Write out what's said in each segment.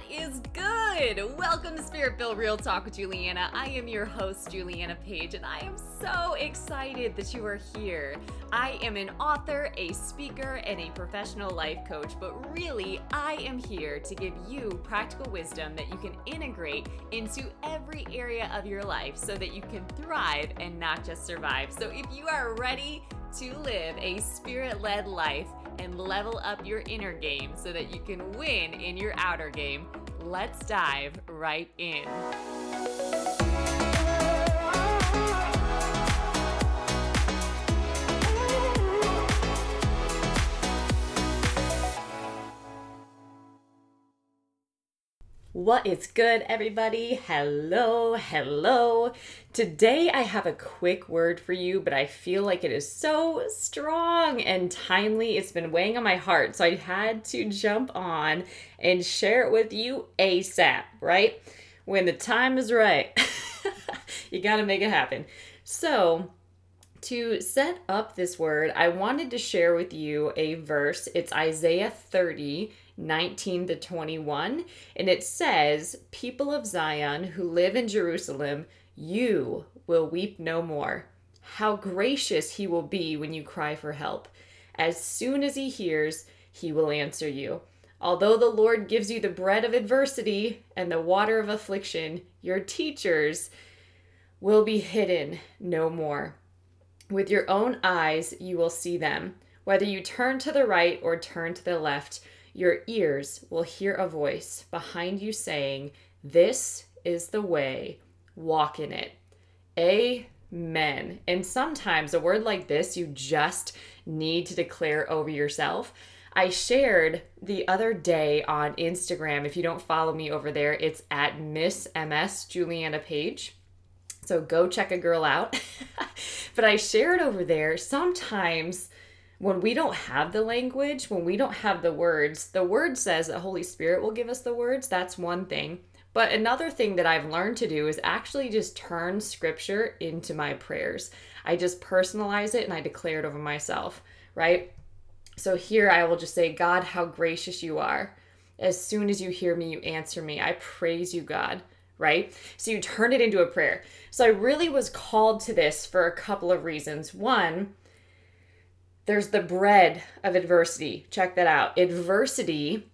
What is good? Welcome to Spirit Filled Real Talk with Juliana. I am your host, Juliana Page, and I am so excited that you are here. I am an author, a speaker, and a professional life coach, but really, I am here to give you practical wisdom that you can integrate into every area of your life so that you can thrive and not just survive. So if you are ready to live a spirit led life, and level up your inner game so that you can win in your outer game, let's dive right in. What is good, everybody? Hello, hello. Today I have a quick word for you, but I feel like it is so strong and timely. It's been weighing on my heart, so I had to jump on and share it with you ASAP, right? When the time is right, you gotta make it happen. So, to set up this word, I wanted to share with you a verse. It's Isaiah 30 19 to 21. And it says, People of Zion who live in Jerusalem, you will weep no more. How gracious he will be when you cry for help. As soon as he hears, he will answer you. Although the Lord gives you the bread of adversity and the water of affliction, your teachers will be hidden no more. With your own eyes, you will see them. Whether you turn to the right or turn to the left, your ears will hear a voice behind you saying, This is the way, walk in it. Amen. And sometimes a word like this you just need to declare over yourself. I shared the other day on Instagram. If you don't follow me over there, it's at Miss MS Juliana Page. So go check a girl out. but I shared over there sometimes when we don't have the language, when we don't have the words, the word says that Holy Spirit will give us the words. That's one thing. But another thing that I've learned to do is actually just turn scripture into my prayers. I just personalize it and I declare it over myself, right? So here I will just say, God, how gracious you are. As soon as you hear me, you answer me. I praise you, God, right? So you turn it into a prayer. So I really was called to this for a couple of reasons. One, there's the bread of adversity. Check that out. Adversity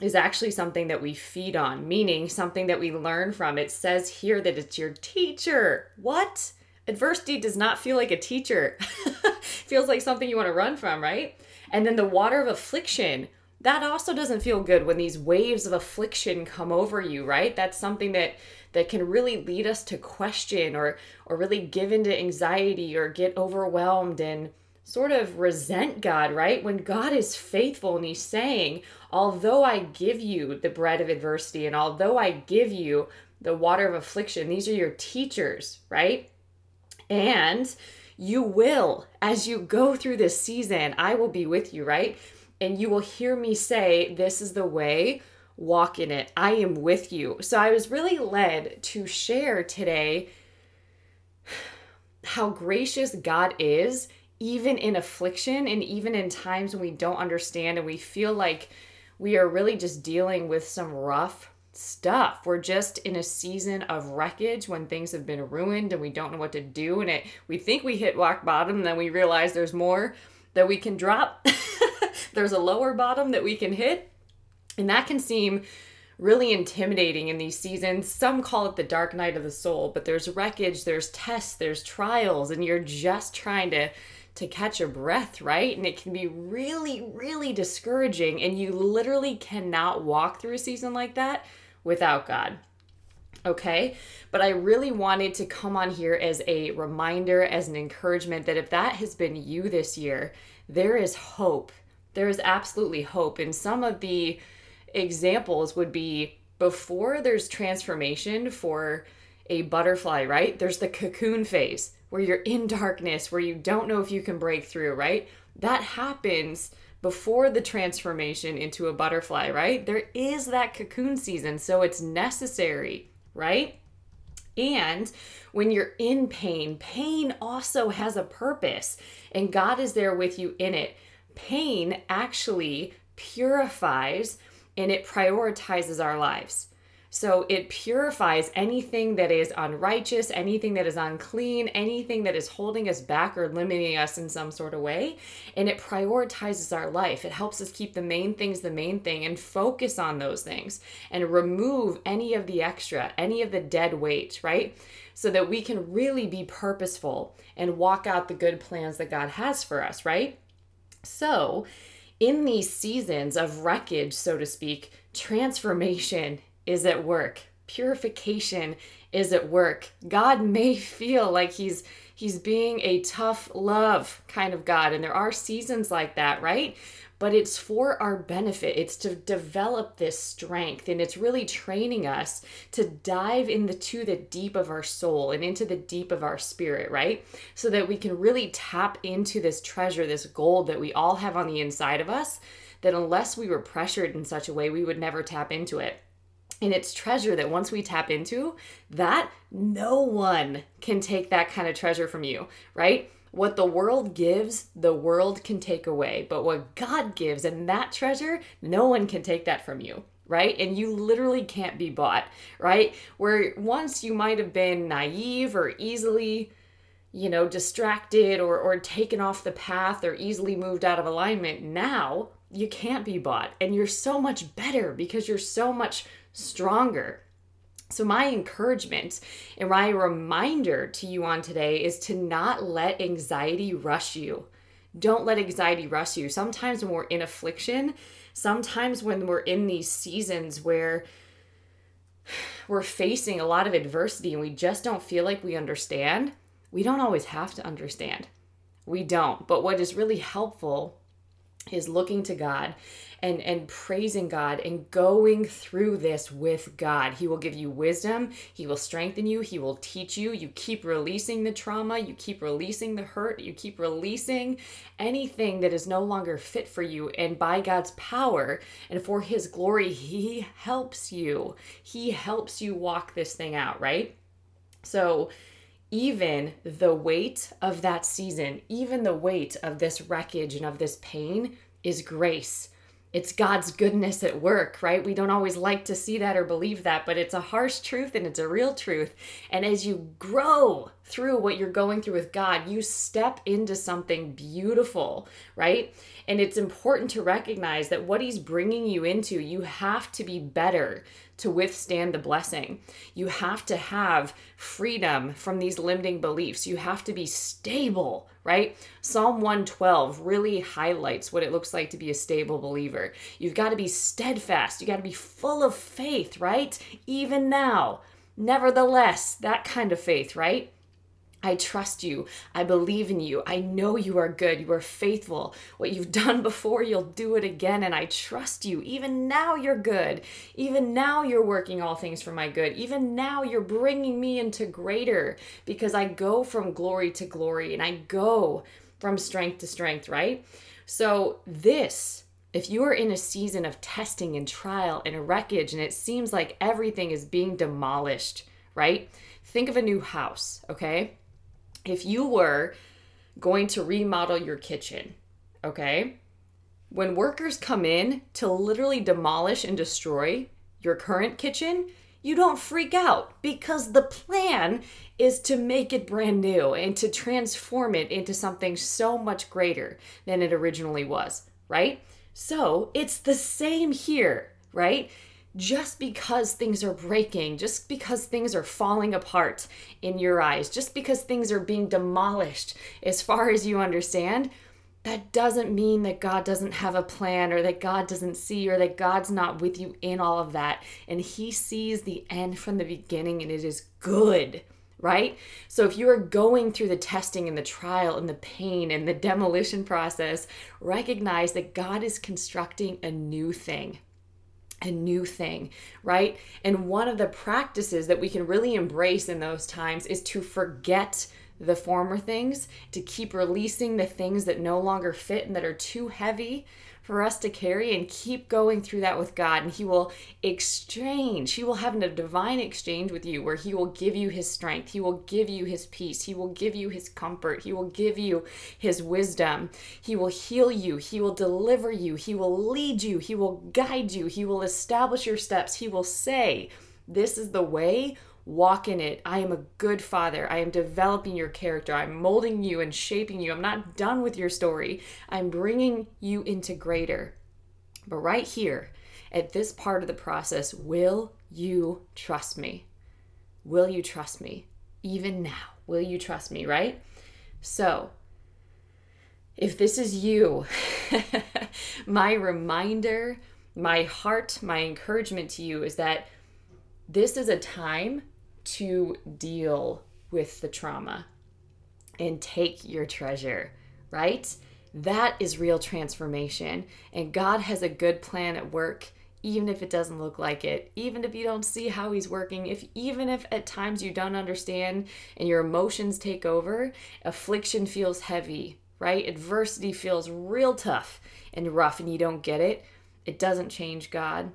is actually something that we feed on, meaning something that we learn from. It says here that it's your teacher. What? Adversity does not feel like a teacher. feels like something you want to run from, right? And then the water of affliction. That also doesn't feel good when these waves of affliction come over you, right? That's something that that can really lead us to question or or really give into anxiety or get overwhelmed and sort of resent God, right? When God is faithful and He's saying, although I give you the bread of adversity and although I give you the water of affliction, these are your teachers, right? And you will, as you go through this season, I will be with you, right? And you will hear me say, This is the way, walk in it. I am with you. So I was really led to share today how gracious God is even in affliction and even in times when we don't understand and we feel like we are really just dealing with some rough stuff. We're just in a season of wreckage when things have been ruined and we don't know what to do and it we think we hit rock bottom and then we realize there's more that we can drop. there's a lower bottom that we can hit. And that can seem really intimidating in these seasons. Some call it the dark night of the soul, but there's wreckage, there's tests, there's trials and you're just trying to to catch your breath, right? And it can be really, really discouraging. And you literally cannot walk through a season like that without God. Okay. But I really wanted to come on here as a reminder, as an encouragement that if that has been you this year, there is hope. There is absolutely hope. And some of the examples would be before there's transformation for a butterfly, right? There's the cocoon phase where you're in darkness, where you don't know if you can break through, right? That happens before the transformation into a butterfly, right? There is that cocoon season, so it's necessary, right? And when you're in pain, pain also has a purpose, and God is there with you in it. Pain actually purifies and it prioritizes our lives. So it purifies anything that is unrighteous, anything that is unclean, anything that is holding us back or limiting us in some sort of way. And it prioritizes our life. It helps us keep the main things the main thing and focus on those things and remove any of the extra, any of the dead weight, right? So that we can really be purposeful and walk out the good plans that God has for us, right? So, in these seasons of wreckage, so to speak, transformation is at work. Purification is at work. God may feel like he's he's being a tough love kind of God and there are seasons like that, right? But it's for our benefit. It's to develop this strength and it's really training us to dive into the deep of our soul and into the deep of our spirit, right? So that we can really tap into this treasure, this gold that we all have on the inside of us that unless we were pressured in such a way, we would never tap into it and it's treasure that once we tap into that no one can take that kind of treasure from you right? What the world gives the world can take away but what god gives and that treasure no one can take that from you right? And you literally can't be bought right? Where once you might have been naive or easily you know distracted or or taken off the path or easily moved out of alignment now you can't be bought and you're so much better because you're so much stronger. So, my encouragement and my reminder to you on today is to not let anxiety rush you. Don't let anxiety rush you. Sometimes when we're in affliction, sometimes when we're in these seasons where we're facing a lot of adversity and we just don't feel like we understand, we don't always have to understand. We don't. But what is really helpful is looking to God and and praising God and going through this with God. He will give you wisdom, he will strengthen you, he will teach you. You keep releasing the trauma, you keep releasing the hurt, you keep releasing anything that is no longer fit for you and by God's power and for his glory, he helps you. He helps you walk this thing out, right? So even the weight of that season, even the weight of this wreckage and of this pain is grace it's God's goodness at work, right? We don't always like to see that or believe that, but it's a harsh truth and it's a real truth. And as you grow through what you're going through with God, you step into something beautiful, right? And it's important to recognize that what He's bringing you into, you have to be better to withstand the blessing. You have to have freedom from these limiting beliefs. You have to be stable, right? Psalm 112 really highlights what it looks like to be a stable believer. You've got to be steadfast. You got to be full of faith, right? Even now. Nevertheless, that kind of faith, right? I trust you. I believe in you. I know you are good. You are faithful. What you've done before, you'll do it again. And I trust you. Even now, you're good. Even now, you're working all things for my good. Even now, you're bringing me into greater because I go from glory to glory and I go from strength to strength, right? So, this, if you are in a season of testing and trial and a wreckage and it seems like everything is being demolished, right? Think of a new house, okay? If you were going to remodel your kitchen, okay? When workers come in to literally demolish and destroy your current kitchen, you don't freak out because the plan is to make it brand new and to transform it into something so much greater than it originally was, right? So it's the same here, right? Just because things are breaking, just because things are falling apart in your eyes, just because things are being demolished as far as you understand, that doesn't mean that God doesn't have a plan or that God doesn't see or that God's not with you in all of that. And He sees the end from the beginning and it is good, right? So if you are going through the testing and the trial and the pain and the demolition process, recognize that God is constructing a new thing a new thing, right? And one of the practices that we can really embrace in those times is to forget the former things, to keep releasing the things that no longer fit and that are too heavy for us to carry and keep going through that with God. And He will exchange, He will have a divine exchange with you where He will give you His strength, He will give you His peace, He will give you His comfort, He will give you His wisdom, He will heal you, He will deliver you, He will lead you, He will guide you, He will establish your steps, He will say, This is the way walk in it. I am a good father. I am developing your character. I'm molding you and shaping you. I'm not done with your story. I'm bringing you into greater. But right here, at this part of the process, will you trust me? Will you trust me? Even now, will you trust me, right? So, if this is you, my reminder, my heart, my encouragement to you is that this is a time to deal with the trauma and take your treasure, right? That is real transformation. And God has a good plan at work, even if it doesn't look like it, even if you don't see how He's working, if even if at times you don't understand and your emotions take over, affliction feels heavy, right? Adversity feels real tough and rough and you don't get it. It doesn't change God.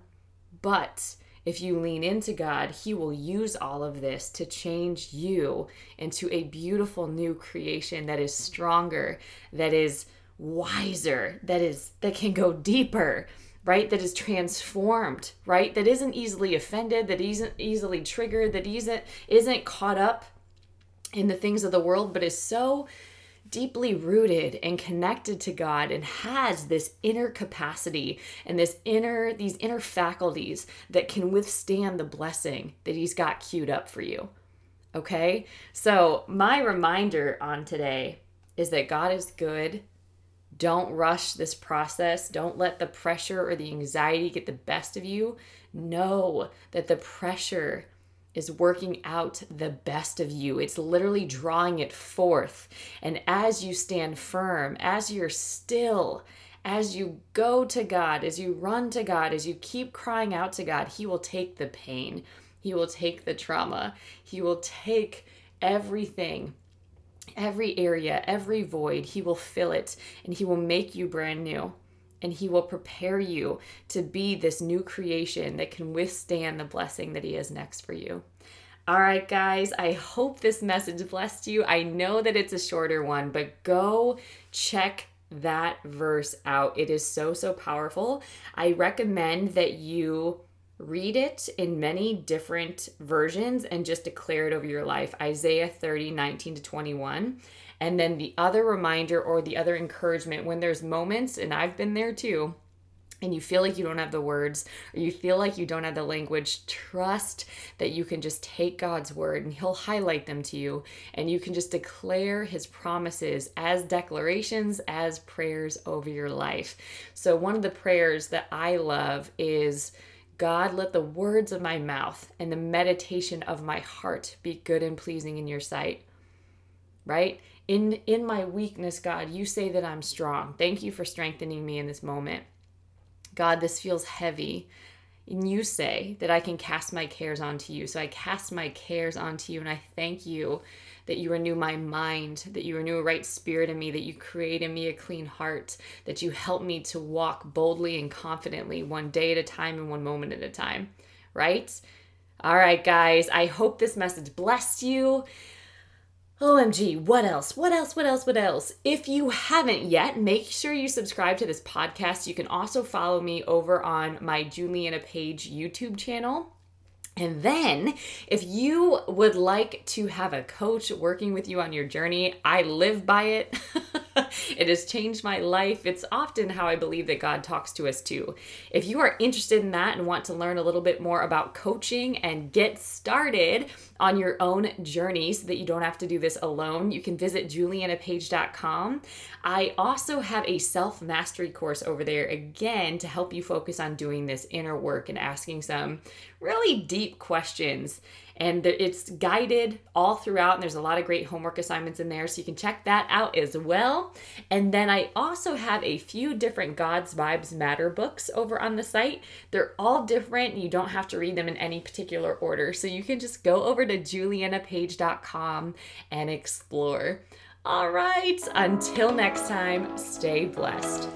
But if you lean into God, He will use all of this to change you into a beautiful new creation that is stronger, that is wiser, that is that can go deeper, right? That is transformed, right? That isn't easily offended, that isn't easily triggered, that isn't isn't caught up in the things of the world, but is so deeply rooted and connected to God and has this inner capacity and this inner these inner faculties that can withstand the blessing that he's got queued up for you. Okay? So, my reminder on today is that God is good. Don't rush this process. Don't let the pressure or the anxiety get the best of you. Know that the pressure is working out the best of you. It's literally drawing it forth. And as you stand firm, as you're still, as you go to God, as you run to God, as you keep crying out to God, He will take the pain, He will take the trauma, He will take everything. Every area, every void, he will fill it and he will make you brand new and He will prepare you to be this new creation that can withstand the blessing that He has next for you. All right, guys, I hope this message blessed you. I know that it's a shorter one, but go check that verse out. It is so, so powerful. I recommend that you read it in many different versions and just declare it over your life. Isaiah 30, 19 to 21. And then the other reminder or the other encouragement when there's moments, and I've been there too, and you feel like you don't have the words or you feel like you don't have the language, trust that you can just take God's word and He'll highlight them to you and you can just declare His promises as declarations, as prayers over your life. So, one of the prayers that I love is God, let the words of my mouth and the meditation of my heart be good and pleasing in your sight. Right? in in my weakness god you say that i'm strong thank you for strengthening me in this moment god this feels heavy and you say that i can cast my cares onto you so i cast my cares onto you and i thank you that you renew my mind that you renew a right spirit in me that you create in me a clean heart that you help me to walk boldly and confidently one day at a time and one moment at a time right all right guys i hope this message blessed you OMG, what else? What else? What else? What else? If you haven't yet, make sure you subscribe to this podcast. You can also follow me over on my Juliana Page YouTube channel. And then, if you would like to have a coach working with you on your journey, I live by it. it has changed my life. It's often how I believe that God talks to us too. If you are interested in that and want to learn a little bit more about coaching and get started on your own journey so that you don't have to do this alone, you can visit julianapage.com. I also have a self mastery course over there again to help you focus on doing this inner work and asking some really deep questions. And it's guided all throughout, and there's a lot of great homework assignments in there, so you can check that out as well. And then I also have a few different God's Vibes Matter books over on the site. They're all different, and you don't have to read them in any particular order, so you can just go over to julianapage.com and explore. All right, until next time, stay blessed.